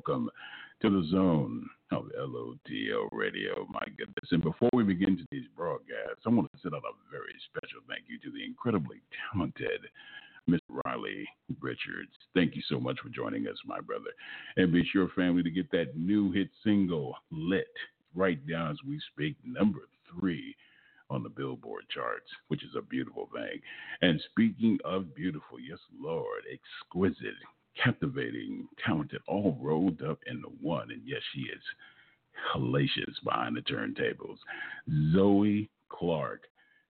Welcome to the zone of LOTL Radio. My goodness. And before we begin today's broadcast, I want to send out a very special thank you to the incredibly talented Mr. Riley Richards. Thank you so much for joining us, my brother. And be sure, family, to get that new hit single, Lit, right down as we speak, number three on the Billboard charts, which is a beautiful thing. And speaking of beautiful, yes, Lord, exquisite, captivating, talented, all rolled up into one. And yes, she is hellacious behind the turntables. Zoey Clarke,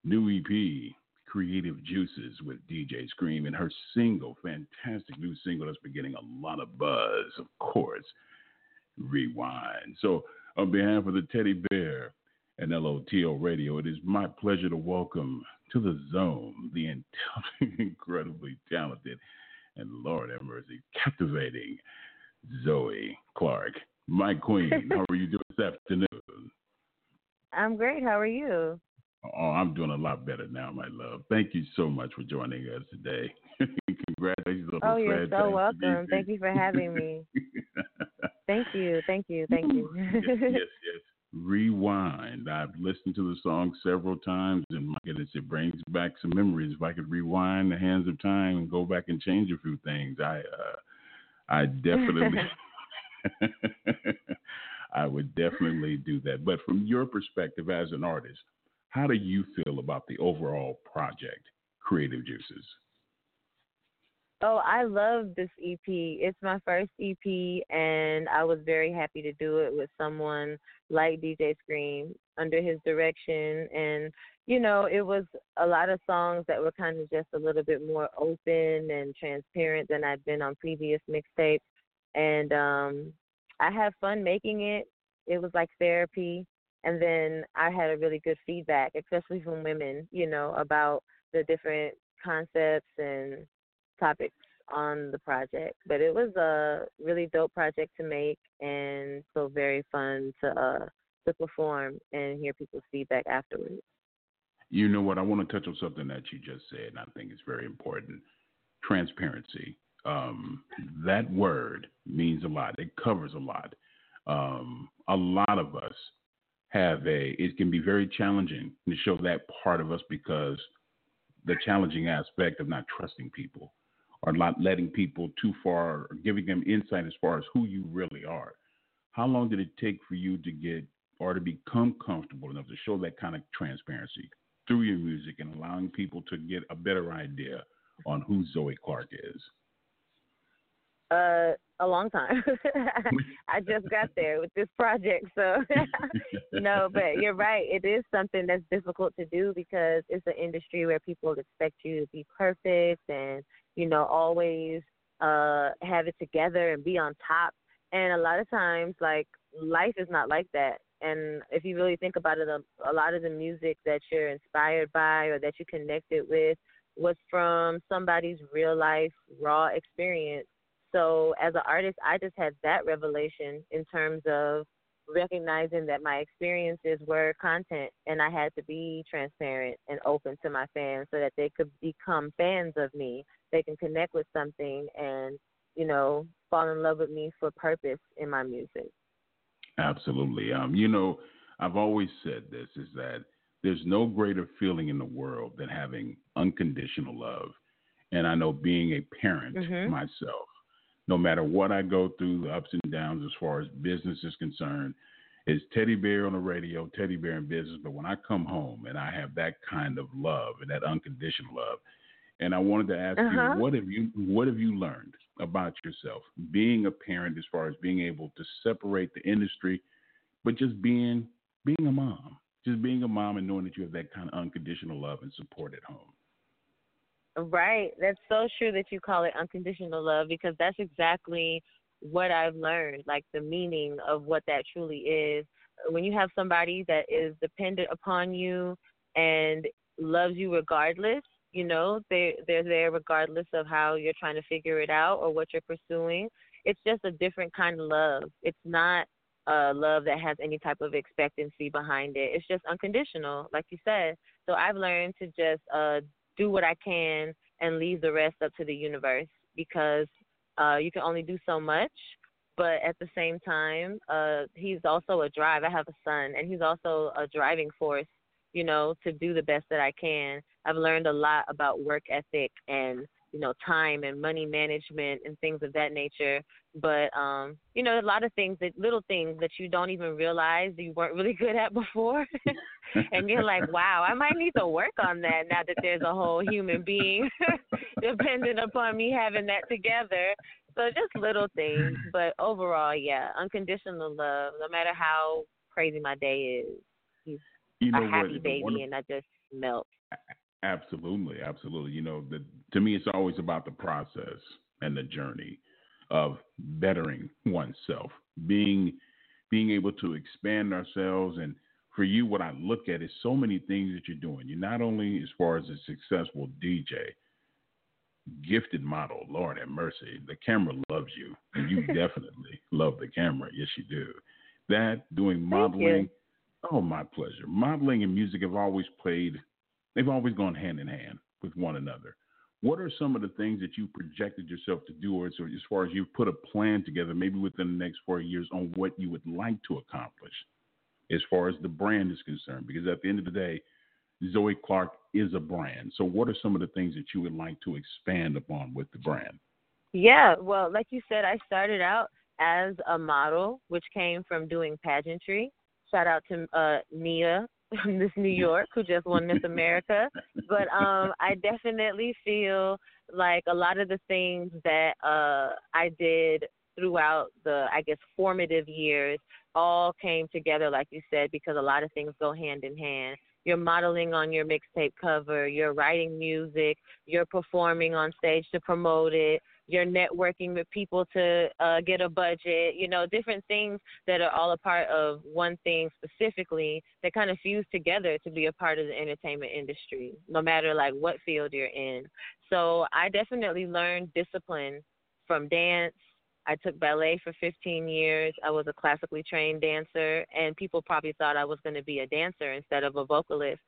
new EP, Creative Juices with DJ Scream, and her single, fantastic new single that's been getting a lot of buzz, of course, Rewind. So, on behalf of the Teddy Bear and LOTL Radio, it is my pleasure to welcome to the zone the incredibly talented and Lord have mercy, captivating Zoey Clarke. My queen, how are you doing this afternoon? I'm great. How are you? Oh, I'm doing a lot better now, my love. Thank you so much for joining us today. Congratulations on Oh, the you're so welcome. Thank you for having me. Thank you. Thank you. Thank you. yes, yes, yes. Rewind. I've listened to the song several times, and my goodness, it brings back some memories. If I could rewind the hands of time and go back and change a few things, I, uh, I definitely, I would definitely do that. But from your perspective as an artist, how do you feel about the overall project, Creative Juices? Oh, I love this EP. It's my first EP, and I was very happy to do it with someone like DJ Scream under his direction. And, you know, it was a lot of songs that were kind of just a little bit more open and transparent than I'd been on previous mixtapes. And um, I had fun making it. It was like therapy. And then I had a really good feedback, especially from women, you know, about the different concepts and topics on the project. But it was a really dope project to make and so very fun to uh to perform and hear people's feedback afterwards. You know what? I want to touch on something that you just said, and I think it's very important. Transparency. Um, that word means a lot. It covers a lot. Um, a lot of us have a. It can be very challenging to show that part of us because the challenging aspect of not trusting people or not letting people too far or giving them insight as far as who you really are. How long did it take for you to get or to become comfortable enough to show that kind of transparency through your music and allowing people to get a better idea on who Zoey Clarke is? Uh a long time. I just got there with this project, so no, but you're right. It is something that's difficult to do because it's an industry where people expect you to be perfect and you know always uh have it together and be on top. And a lot of times, like life is not like that. And if you really think about it, a, a lot of the music that you're inspired by or that you connected with was from somebody's real life raw experience. So as an artist, I just had that revelation in terms of recognizing that my experiences were content and I had to be transparent and open to my fans so that they could become fans of me. They can connect with something and, you know, fall in love with me for purpose in my music. Absolutely. Um, you know, I've always said this is that there's no greater feeling in the world than having unconditional love. And I know being a parent Mhm. myself, no matter what I go through, the ups and downs as far as business is concerned, is teddy bear on the radio, teddy bear in business. But when I come home and I have that kind of love and that unconditional love, and I wanted to ask Uh-huh. you, what have you what have you learned about yourself being a parent as far as being able to separate the industry, but just being being a mom, just being a mom and knowing that you have that kind of unconditional love and support at home. Right. That's so true that you call it unconditional love because that's exactly what I've learned, like the meaning of what that truly is. When you have somebody that is dependent upon you and loves you regardless, you know, they they're there regardless of how you're trying to figure it out or what you're pursuing. It's just a different kind of love. It's not a love that has any type of expectancy behind it. It's just unconditional, like you said. So I've learned to just uh do what I can and leave the rest up to the universe because uh, you can only do so much. But at the same time, uh, he's also a drive. I have a son, and he's also a driving force, you know, to do the best that I can. I've learned a lot about work ethic and you know time and money management and things of that nature. But um you know a lot of things that little things that you don't even realize you weren't really good at before. And you're like wow i might need to work on that now that there's a whole human being dependent upon me having that together. So just little things. But overall yeah unconditional love no matter how crazy my day is he's You know a happy what? baby wonderful- and i just melt Absolutely, absolutely. You know, the, to me, it's always about the process and the journey of bettering oneself, being being able to expand ourselves. And for you, what I look at is so many things that you're doing. You're not only as far as a successful DJ, gifted model. Lord have mercy, the camera loves you, and you definitely love the camera. Yes, you do. That doing modeling. Oh, my pleasure. Modeling and music have always played they've always gone hand in hand with one another. What are some of the things that you projected yourself to do, or as far as you've put a plan together, maybe within the next four years, on what you would like to accomplish as far as the brand is concerned? Because at the end of the day, Zoey Clarke is a brand. So, what are some of the things that you would like to expand upon with the brand? Yeah, well, like you said, I started out as a model, which came from doing pageantry. Shout out to uh, Nia, Miss New York, who just won Miss America. But um, I definitely feel like a lot of the things that uh, I did throughout the, I guess, formative years all came together, like you said, because a lot of things go hand in hand. You're modeling on your mixtape cover, you're writing music, you're performing on stage to promote it, you're networking with people to uh, get a budget, you know, different things that are all a part of one thing specifically that kind of fuse together to be a part of the entertainment industry, no matter like what field you're in. So I definitely learned discipline from dance. I took ballet for 15 years. I was a classically trained dancer, and people probably thought I was going to be a dancer instead of a vocalist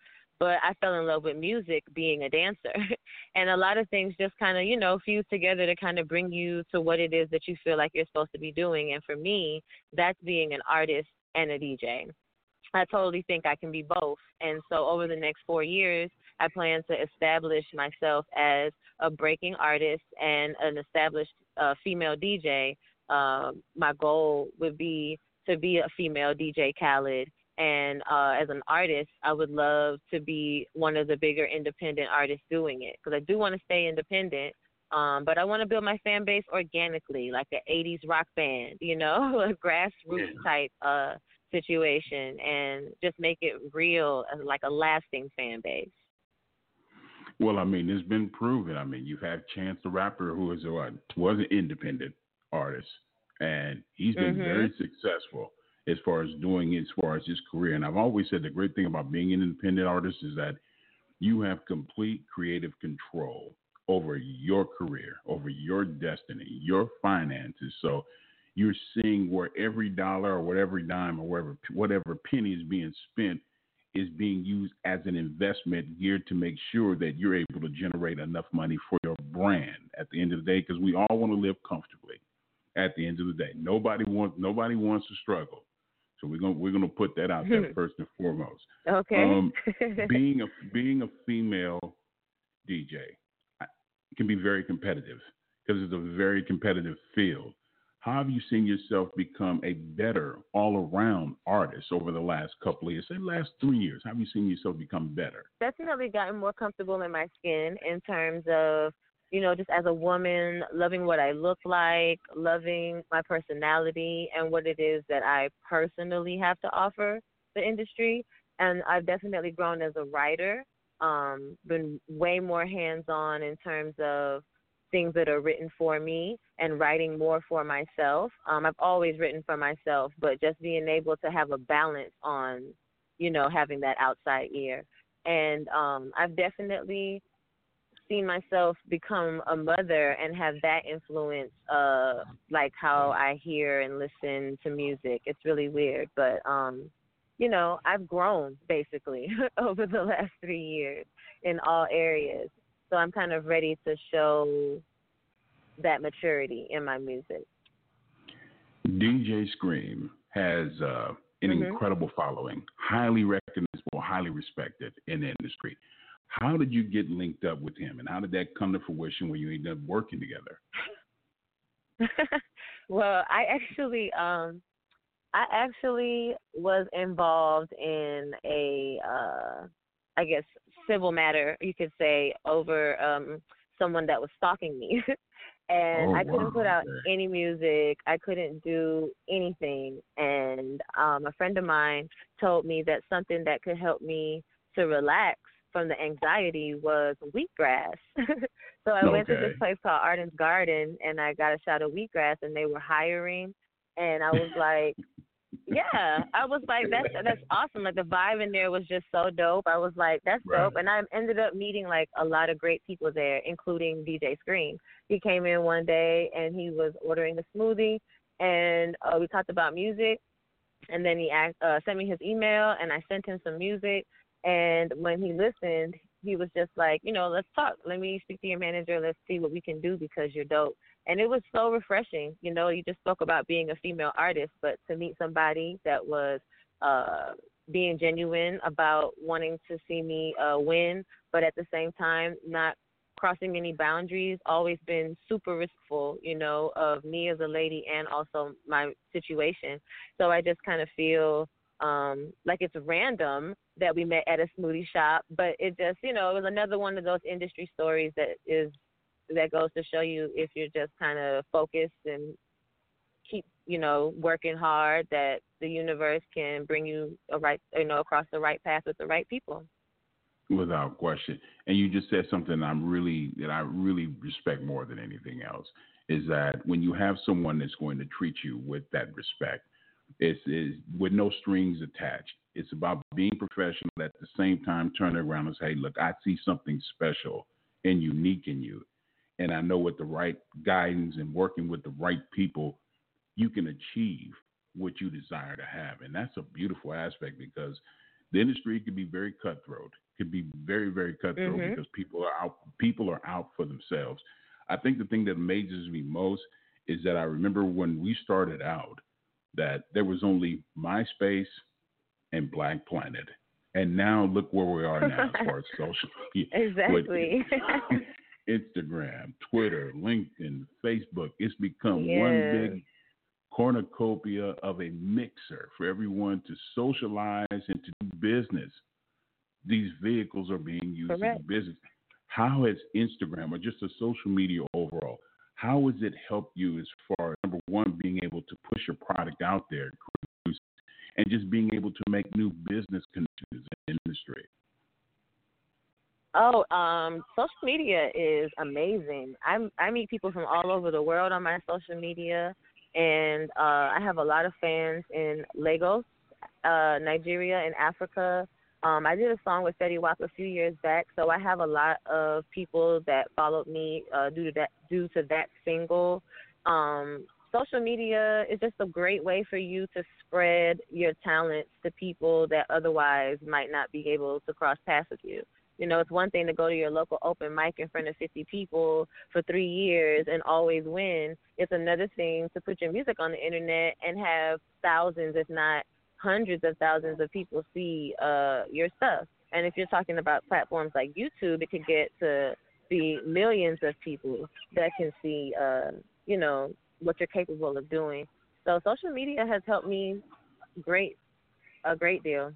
but I fell in love with music being a dancer. and a lot of things just kind of, you know, fuse together to kind of bring you to what it is that you feel like you're supposed to be doing. And for me, that's being an artist and a DJ. I totally think I can be both. And so over the next four years, I plan to establish myself as a breaking artist and an established uh, female DJ. Um, my goal would be to be a female DJ Khaled and uh, as an artist, I would love to be one of the bigger independent artists doing it because I do want to stay independent. Um, but I want to build my fan base organically, like an '80s rock band, you know, a grassroots type uh, situation, and just make it real, like a lasting fan base. Well, I mean, it's been proven. I mean, you've had Chance the Rapper, who is a what, was an independent artist, and he's been Mhm. very successful as far as doing as far as his career. And I've always said the great thing about being an independent artist is that you have complete creative control over your career, over your destiny, your finances. So you're seeing where every dollar or whatever dime or whatever whatever penny is being spent is being used as an investment geared to make sure that you're able to generate enough money for your brand at the end of the day because we all want to live comfortably at the end of the day nobody wants nobody wants to struggle So we're gonna we're gonna put that out there first and foremost. Okay. Um, being a being a female DJ can be very competitive because it's a very competitive field. How have you seen yourself become a better all around artist over the last couple of years, say last three years? How have you seen yourself become better? Definitely gotten more comfortable in my skin in terms of, you know, just as a woman, loving what I look like, loving my personality and what it is that I personally have to offer the industry. And I've definitely grown as a writer, um, been way more hands on in terms of things that are written for me and writing more for myself. Um, I've always written for myself, but just being able to have a balance on, you know, having that outside ear. And um, I've definitely seen myself become a mother and have that influence, uh, like how I hear and listen to music. It's really weird, but um, you know, I've grown basically over the last three years in all areas. So I'm kind of ready to show that maturity in my music. DJ Scream has uh, an Mhm. incredible following, highly recognizable, highly respected in the industry. How did you get linked up with him, and how did that come to fruition when you ended up working together? well, I actually um I actually was involved in a uh I guess civil matter, you could say, over um someone that was stalking me. and Oh, I couldn't wow. put out any music. I couldn't do anything. And um a friend of mine told me that something that could help me to relax from the anxiety was wheatgrass. so I went to this place called Arden's Garden and I got a shot of wheatgrass and they were hiring and I was like yeah, I was like, that's that's awesome. Like the vibe in there was just so dope. I was like, that's Right. dope, and I ended up meeting like a lot of great people there, including DJ Scream. He came in one day and he was ordering a smoothie, and uh, we talked about music, and then he asked, uh, sent me his email, and I sent him some music, and when he listened, he was just like, you know, let's talk. Let me speak to your manager. Let's see what we can do because you're dope and it was so refreshing. You know, you just spoke about being a female artist, but to meet somebody that was uh being genuine about wanting to see me uh win, but at the same time not crossing any boundaries, always been super respectful, you know, of me as a lady and also my situation. So I just kind of feel um like it's random that we met at a smoothie shop, but it just, you know, it was another one of those industry stories that is that goes to show you if you're just kind of focused and keep you know working hard that the universe can bring you a right you know across the right path with the right people Without question. And you just said something I'm really that I really respect more than anything else is that when you have someone that's going to treat you with that respect, it's, it's with no strings attached. It's about being professional at the same time turning around and say, look, I see something special and unique in you. And I know with the right guidance and working with the right people, you can achieve what you desire to have. And that's a beautiful aspect because the industry can be very cutthroat, Can be very, very cutthroat Mhm. because people are out people are out for themselves. I think the thing that amazes me most is that I remember when we started out that there was only MySpace and Black Planet. And now look where we are now as far as social media. Exactly. Instagram, Twitter, LinkedIn, Facebook. It's become Yes. one big cornucopia of a mixer for everyone to socialize and to do business. These vehicles are being used Correct. do business. How has Instagram or just the social media overall, how has it helped you as far as number one, being able to push your product out there, and just being able to make new business connections in the industry? Oh, um, social media is amazing. I I meet people from all over the world on my social media, and uh, I have a lot of fans in Lagos, uh, Nigeria, and Africa. Um, I did a song with Fetty Wap a few years back, so I have a lot of people that followed me uh, due to that due to that single. Um, social media is just a great way for you to spread your talents to people that otherwise might not be able to cross paths with you. You know, it's one thing to go to your local open mic in front of 50 people for three years and always win. It's another thing to put your music on the internet and have thousands, if not hundreds of thousands of people see uh your stuff. And if you're talking about platforms like YouTube, it could get to be millions of people that can see uh, you know, what you're capable of doing. So social media has helped me great a great deal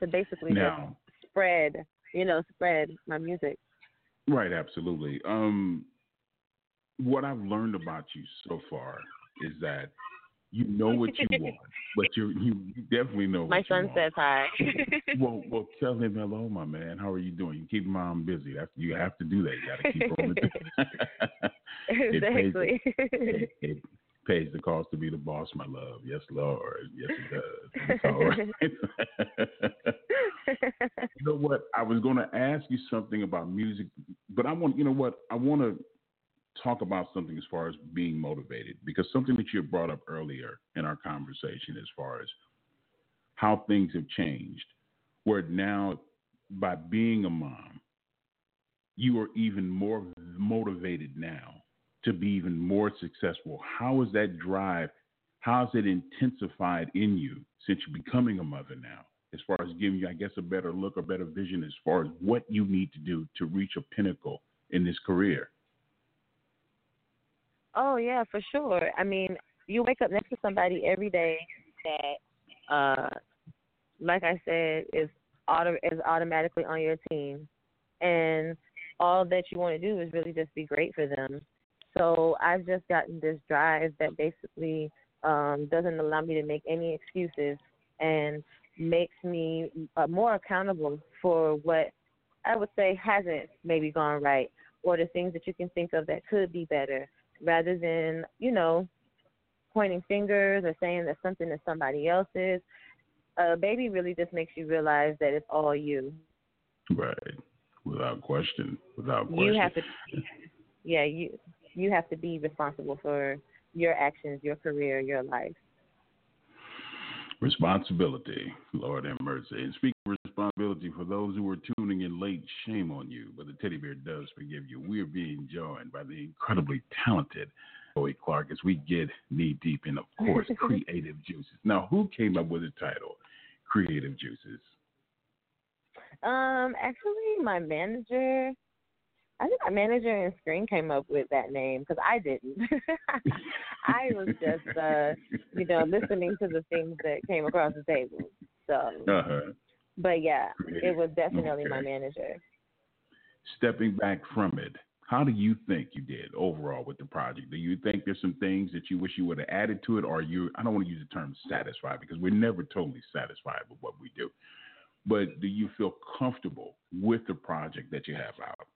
to basically Now, just spread, you know, spread my music. right, absolutely. Um, what I've learned about you so far is that you know what you want, but you you definitely know what My son want. says hi. Well, well, tell him hello, my man. How are you doing? You keep mom busy. That's you have to do that. You got to keep on the. It pays- exactly. it, it pays the cost to be the boss, my love. Yes, Lord. Yes, it does. It's all right. you know what? I was going to ask you something about music, but I want you know what? I want to talk about something as far as being motivated because something that you brought up earlier in our conversation as far as how things have changed where now by being a mom you are even more motivated now to be even more successful. How is that drive how is it intensified in you since you're becoming a mother now as far as giving you i guess a better look a better vision as far as what you need to do to reach a pinnacle in this career Oh yeah, for sure. I mean, you wake up next to somebody every day that, uh, like I said, is auto is automatically on your team, and all that you want to do is really just be great for them. So I've just gotten this drive that basically um, doesn't allow me to make any excuses and makes me uh, more accountable for what I would say hasn't maybe gone right or the things that you can think of that could be better rather than, you know, pointing fingers or saying that something is somebody else's. A baby really just makes you realize that it's all you. right without question without question You have to yeah, you you have to be responsible for your actions, your career, your life. Responsibility, Lord have mercy. And speaking responsibility, for those who are tuning in late, shame on you, but the teddy bear does forgive you. We are being joined by the incredibly talented Chloe Clark as we get knee deep in, of course, creative juices. Now, who came up with the title, Creative Juices? Um, actually, my manager, I think my manager in Scream came up with that name because I didn't. I was just, uh, you know, listening to the things that came across the table. So, Uh-huh. But yeah, it was definitely my manager. Stepping back from it, how do you think you did overall with the project? Do you think there's some things that you wish you would have added to it, or you? I don't want to use the term satisfied because we're never totally satisfied with what we do. But do you feel comfortable with the project that you have out?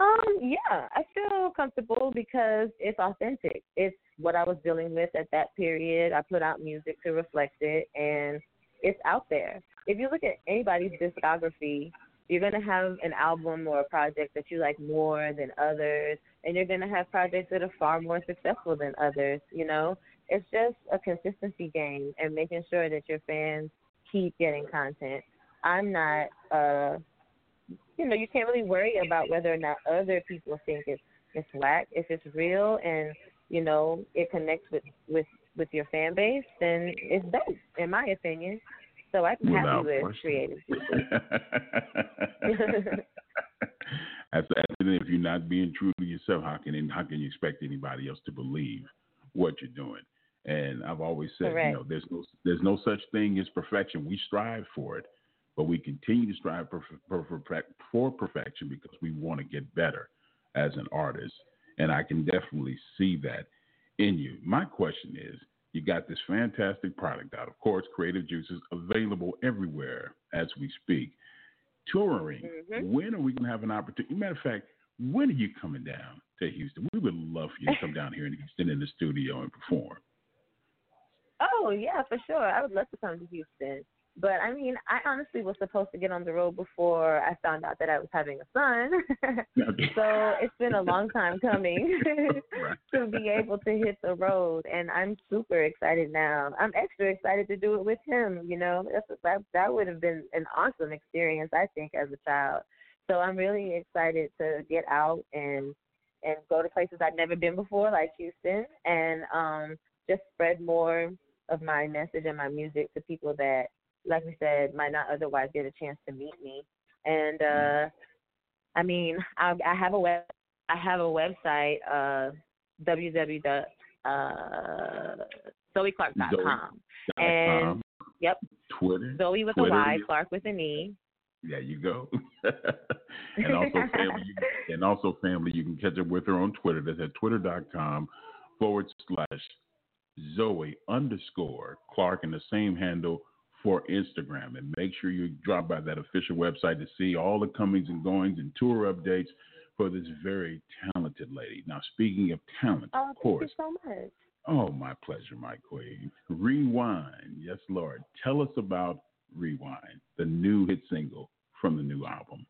Um, yeah, I feel comfortable because it's authentic. It's what I was dealing with at that period. I put out music to reflect it, and it's out there. If you look at anybody's discography, you're to have an album or a project that you like more than others, and you're to have projects that are far more successful than others, you know? It's just a consistency game and making sure that your fans keep getting content. I'm not uh you know, you can't really worry about whether or not other people think it's it's whack. If it's real and you know it connects with with with your fan base, then it's dope, in my opinion. So I'm happy Without with question. creative. That's and if you're not being true to yourself, how can how can you expect anybody else to believe what you're doing? And I've always said, Correct. you know, there's no there's no such thing as perfection. We strive for it, but we continue to strive for, for, for perfection because we want to get better as an artist. And I can definitely see that in you. My question is, you got this fantastic product out. Of course, Creative Juices available everywhere as we speak. Touring. Mhm. When are we going to have an opportunity? Matter of fact, when are you coming down to Houston? We would love for you to come down here in Houston in the studio and perform. Oh yeah, for sure. I would love to come to Houston. But I mean, I honestly was supposed to get on the road before I found out that I was having a son. so it's been a long time coming to be able to hit the road, and I'm super excited now. I'm extra excited to do it with him. You know, That's, that that would have been an awesome experience, I think, as a child. So I'm really excited to get out and and go to places I've never been before, like Houston, and um, just spread more of my message and my music to people that, like we said, might not otherwise get a chance to meet me. And uh, I mean, I, I have a web, I have a website, uh, www. Uh, ZoeClark.com. And yep, Twitter. Zoe with Twitter, a Y. Clark with an E. There you go. and also family, can- and also family, you can catch up with her on Twitter. That's at twitter.com forward slash Zoe underscore Clark and the same handle for Instagram. And make sure you drop by that official website to see all the comings and goings and tour updates for this very talented lady. Now, speaking of talent, Oh, of thank you so much. Oh, my pleasure, my queen. Rewind. Yes, Lord. Tell us about Rewind, the new hit single from the new album.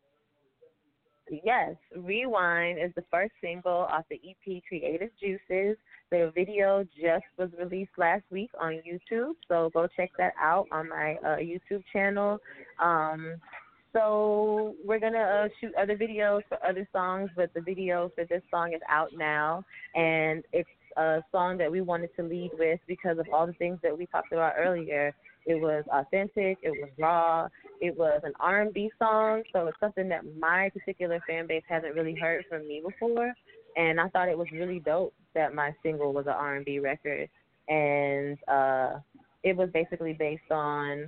Yes, Rewind is the first single off the EP Creative Juices. The video just was released last week on YouTube, so go check that out on my uh, YouTube channel. Um, so we're gonna uh, shoot other videos for other songs, but the video for this song is out now, and it's a song that we wanted to lead with because of all the things that we talked about earlier. It was authentic, it was raw, it was an R&B song, so it's something that my particular fan base hasn't really heard from me before, and I thought it was really dope that my single was an R&B record, and uh, it was basically based on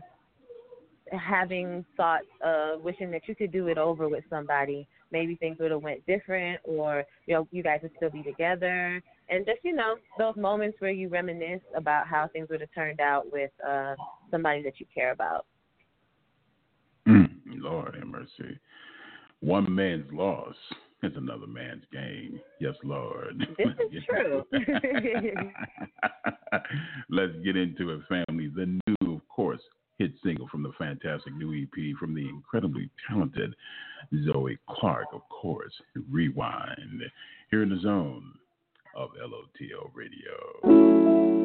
having thoughts of wishing that you could do it over with somebody. Maybe things would have went different, or you know, you guys would still be together, and just you know, those moments where you reminisce about how things would have turned out with uh, somebody that you care about. Mm, Lord have mercy. One man's loss is another man's gain. Yes, Lord. This is true. Let's get into it, family. The new, of course, hit single from the fantastic new EP from the incredibly talented Zoey Clarke, of course, Rewind, here in the zone of LOTL Radio.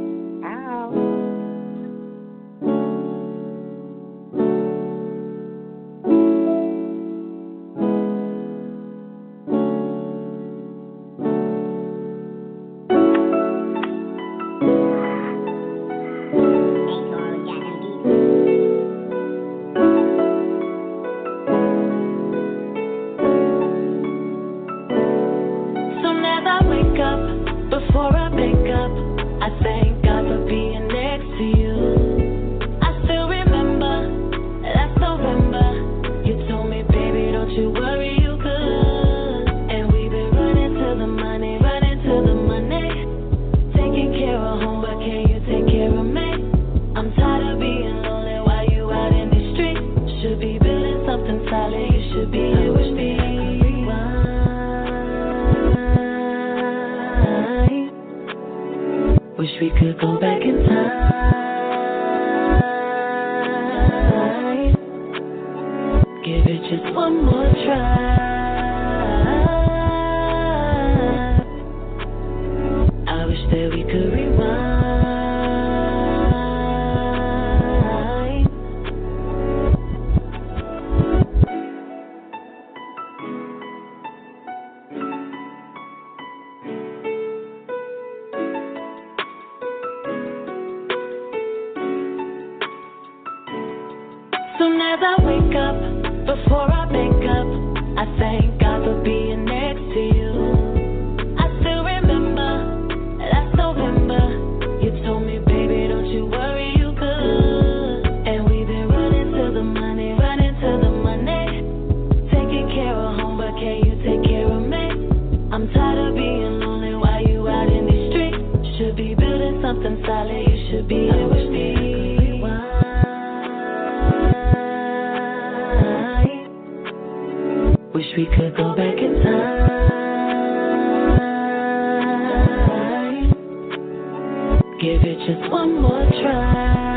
Try.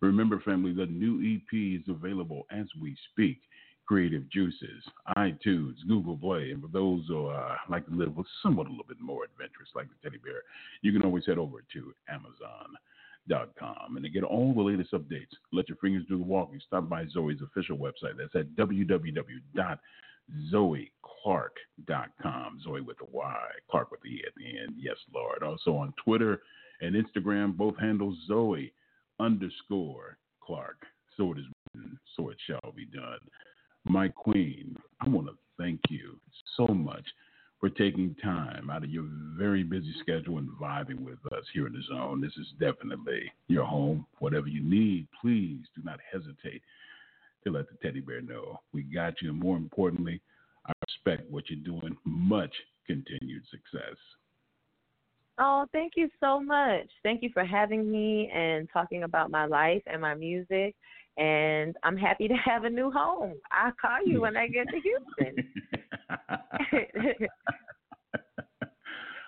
Remember, family, the new EP is available as we speak. Creative Juices, iTunes, Google Play, and for those who uh, like to live somewhat a little bit more adventurous, like the teddy bear, you can always head over to Amazon.com and to get all the latest updates. Let your fingers do the walking. Stop by Zoe's official website. That's at www.zoeclark.com. Zoe with a Y, Clark with the E at the end. Yes, Lord. Also on Twitter and Instagram, both handles Zoe underscore Clark. So it is written, so it shall be done. My queen, I want to thank you so much for taking time out of your very busy schedule and vibing with us here in the zone. This is definitely your home. Whatever you need, please do not hesitate to let the teddy bear know we got you. And more importantly, I respect what you're doing. Much continued success. Oh, thank you so much. Thank you for having me and talking about my life and my music. And I'm happy to have a new home. I'll call you when I get to Houston.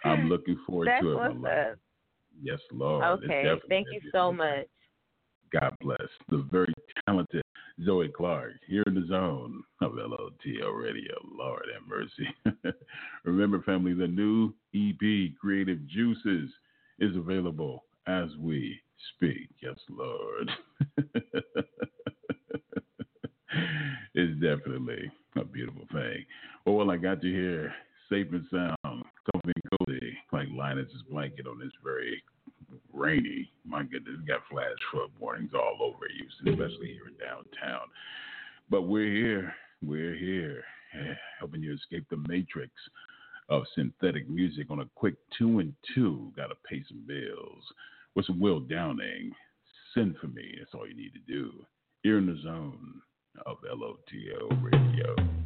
I'm looking forward That's to it. what's love. up. Yes, Lord. Okay. Thank you so much. God bless the very talented Zoey Clarke here in the zone of LOTL Radio. Lord have mercy. Remember, family, the new EP, Creative Juices, is available as we speak. Yes, Lord. it's definitely a beautiful thing. Well, well, I got you here, safe and sound, comfy and cozy, like Linus's blanket on this very rainy. My goodness, got flash flood warnings all over Houston, especially here in downtown. But we're here. We're here, eh, helping you escape the matrix of synthetic music on a quick two and two. Got to pay some bills with some Will Downing. Send for me. That's all you need to do. You're in the zone of LOTL Radio.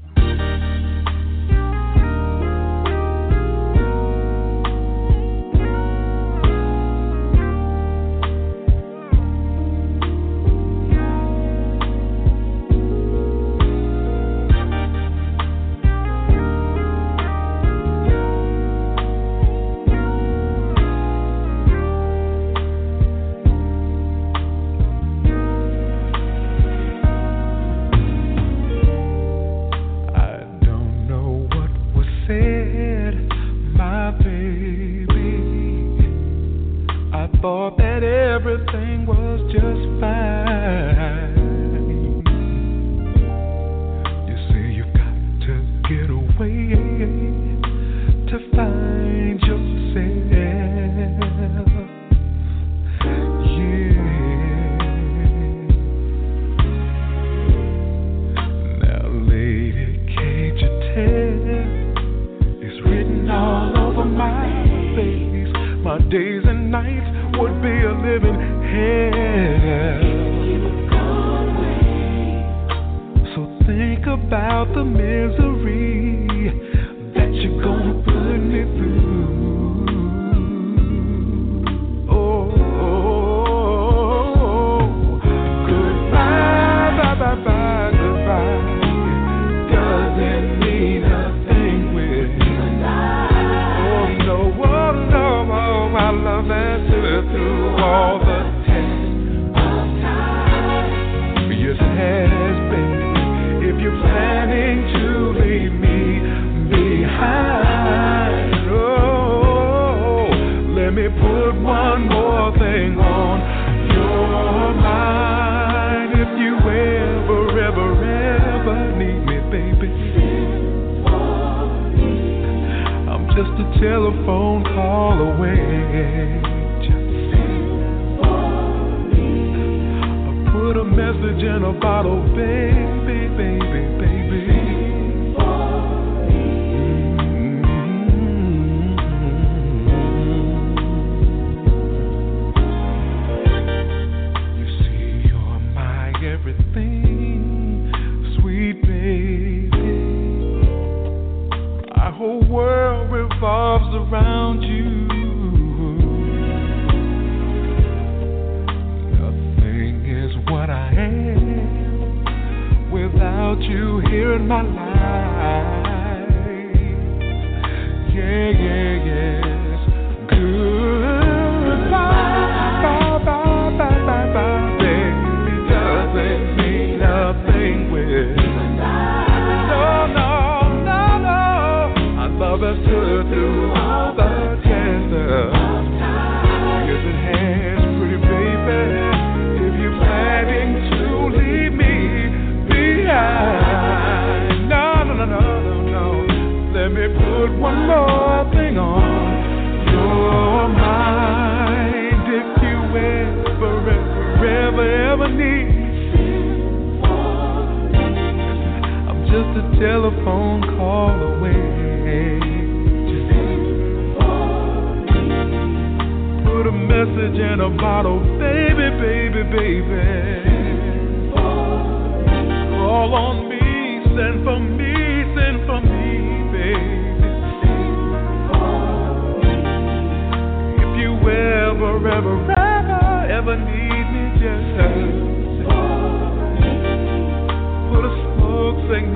just a telephone call away. Just sing for me. I put a message in a bottle, baby, baby, baby.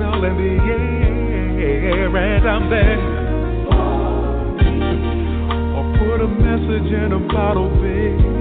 still in the air, and I'm there. Or put a message in a bottle, babe.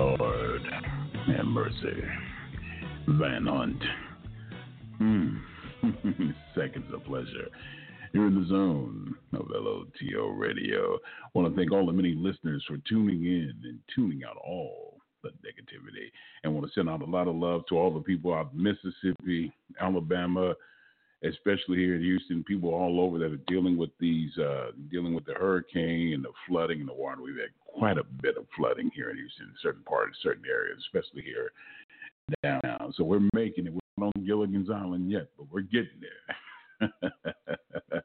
Lord have mercy. Van Hunt. Hmm. Seconds of pleasure. You're in the zone of LOTL Radio. I want to thank all the many listeners for tuning in and tuning out all the negativity. And want to send out a lot of love to all the people out in Mississippi, Alabama, especially here in Houston, people all over that are dealing with these, uh, dealing with the hurricane and the flooding and the water. We've had quite a bit of flooding here in Houston, in certain parts, certain areas, especially here downtown. So we're making it. We're not on Gilligan's Island yet, but we're getting there.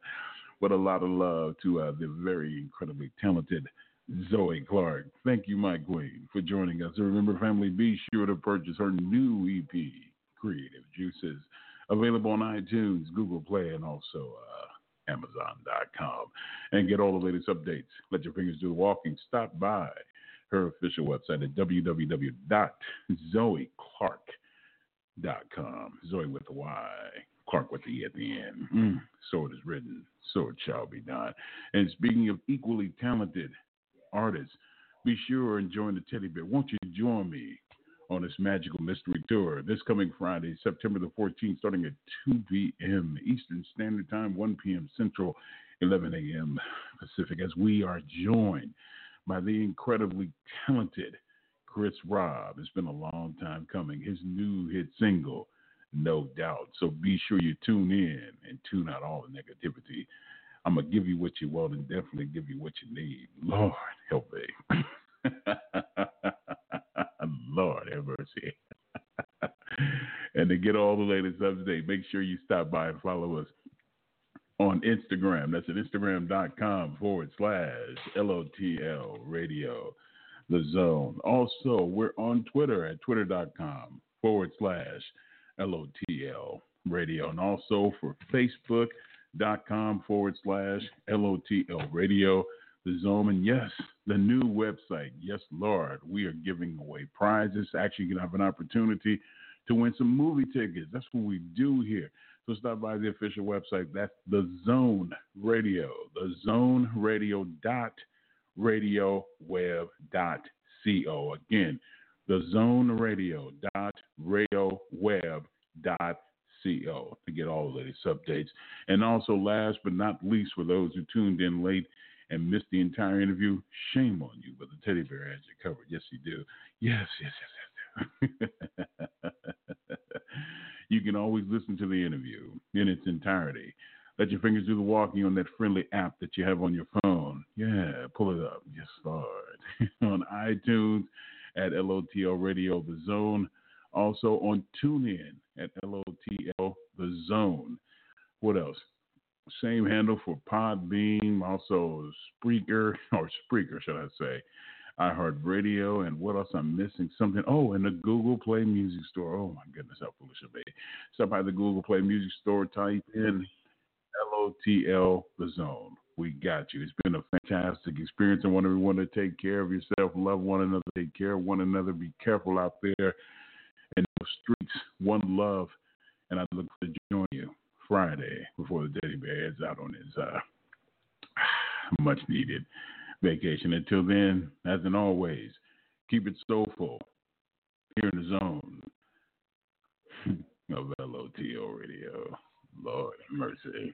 but a lot of love to uh, the very incredibly talented Zoey Clarke. Thank you, my queen, for joining us. remember, family, be sure to purchase her new EP, Creative Juices, available on iTunes, Google Play, and also uh, Amazon.com. And get all the latest updates. Let your fingers do the walking. Stop by her official website at www.zoeclark.com. Zoey with a Y, Clarke with the E at the end. Mm, so it is written, so it shall be done. And speaking of equally talented artists, be sure and join the Teddy Bear. Won't you join me on this magical mystery tour this coming Friday, September the 14th, starting at 2 p.m. Eastern Standard Time, 1 p.m. Central, 11 a.m. Pacific, as we are joined by the incredibly talented Chris Robb. It's been a long time coming. His new hit single, No Doubt. So be sure you tune in and tune out all the negativity. I'm going to give you what you want and definitely give you what you need. Lord, help me. Lord have mercy. And to get all the latest updates, make sure you stop by and follow us on Instagram. That's at Instagram.com forward slash LOTL radio, the zone. Also, we're on Twitter at Twitter.com forward slash LOTL radio. And also for Facebook.com forward slash LOTL radio, the zone. And yes, the new website. Yes, Lord, we are giving away prizes. Actually, you can have an opportunity to win some movie tickets. That's what we do here. So stop by the official website. That's the Zone Radio. The Zone Radio dot radio web dot co. Again, the Zone Radio dot radio web dot co to get all the latest updates. And also, last but not least, for those who tuned in late and missed the entire interview, shame on you. But the teddy bear has you covered. Yes, you do. Yes, yes, yes, yes. you can always listen to the interview in its entirety. Let your fingers do the walking on that friendly app that you have on your phone. Yeah, pull it up. Yes, Lord. on iTunes at LOTL Radio The Zone. Also on TuneIn at LOTL The Zone. What else? Same handle for Podbean, also Spreaker, or Spreaker, should I say. iHeartRadio, and what else I'm missing? Something. Oh, and the Google Play Music Store. Oh my goodness, how foolish of me. Stop by the Google Play Music Store, type in LOTL The Zone. We got you. It's been a fantastic experience. I want everyone to take care of yourself, love one another, take care of one another, be careful out there in the streets. One love, and I look forward to join you Friday before the Teddy Bear heads out on his uh, much needed vacation. Until then, as in always, keep it soulful here in the zone of LOTL Radio. Lord mercy.